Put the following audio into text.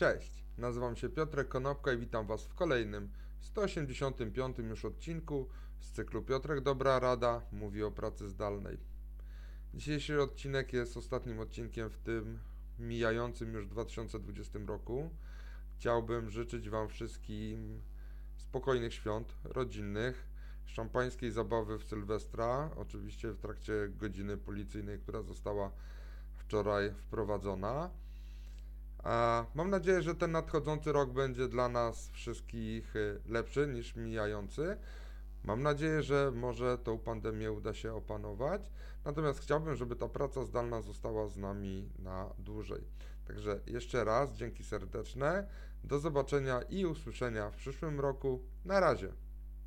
Cześć, nazywam się Piotrek Konopka i witam Was w kolejnym 185 już odcinku z cyklu Piotrek Dobra Rada mówi o pracy zdalnej. Dzisiejszy odcinek jest ostatnim odcinkiem w tym mijającym już 2020 roku. Chciałbym życzyć Wam wszystkim spokojnych świąt rodzinnych, szampańskiej zabawy w Sylwestra, oczywiście w trakcie godziny policyjnej, która została wczoraj wprowadzona. Mam nadzieję, że ten nadchodzący rok będzie dla nas wszystkich y, lepszy niż mijający. Mam nadzieję, że może tą pandemię uda się opanować. Natomiast chciałbym, żeby ta praca zdalna została z nami na dłużej. Także jeszcze raz dzięki serdeczne. Do zobaczenia i usłyszenia w przyszłym roku. Na razie.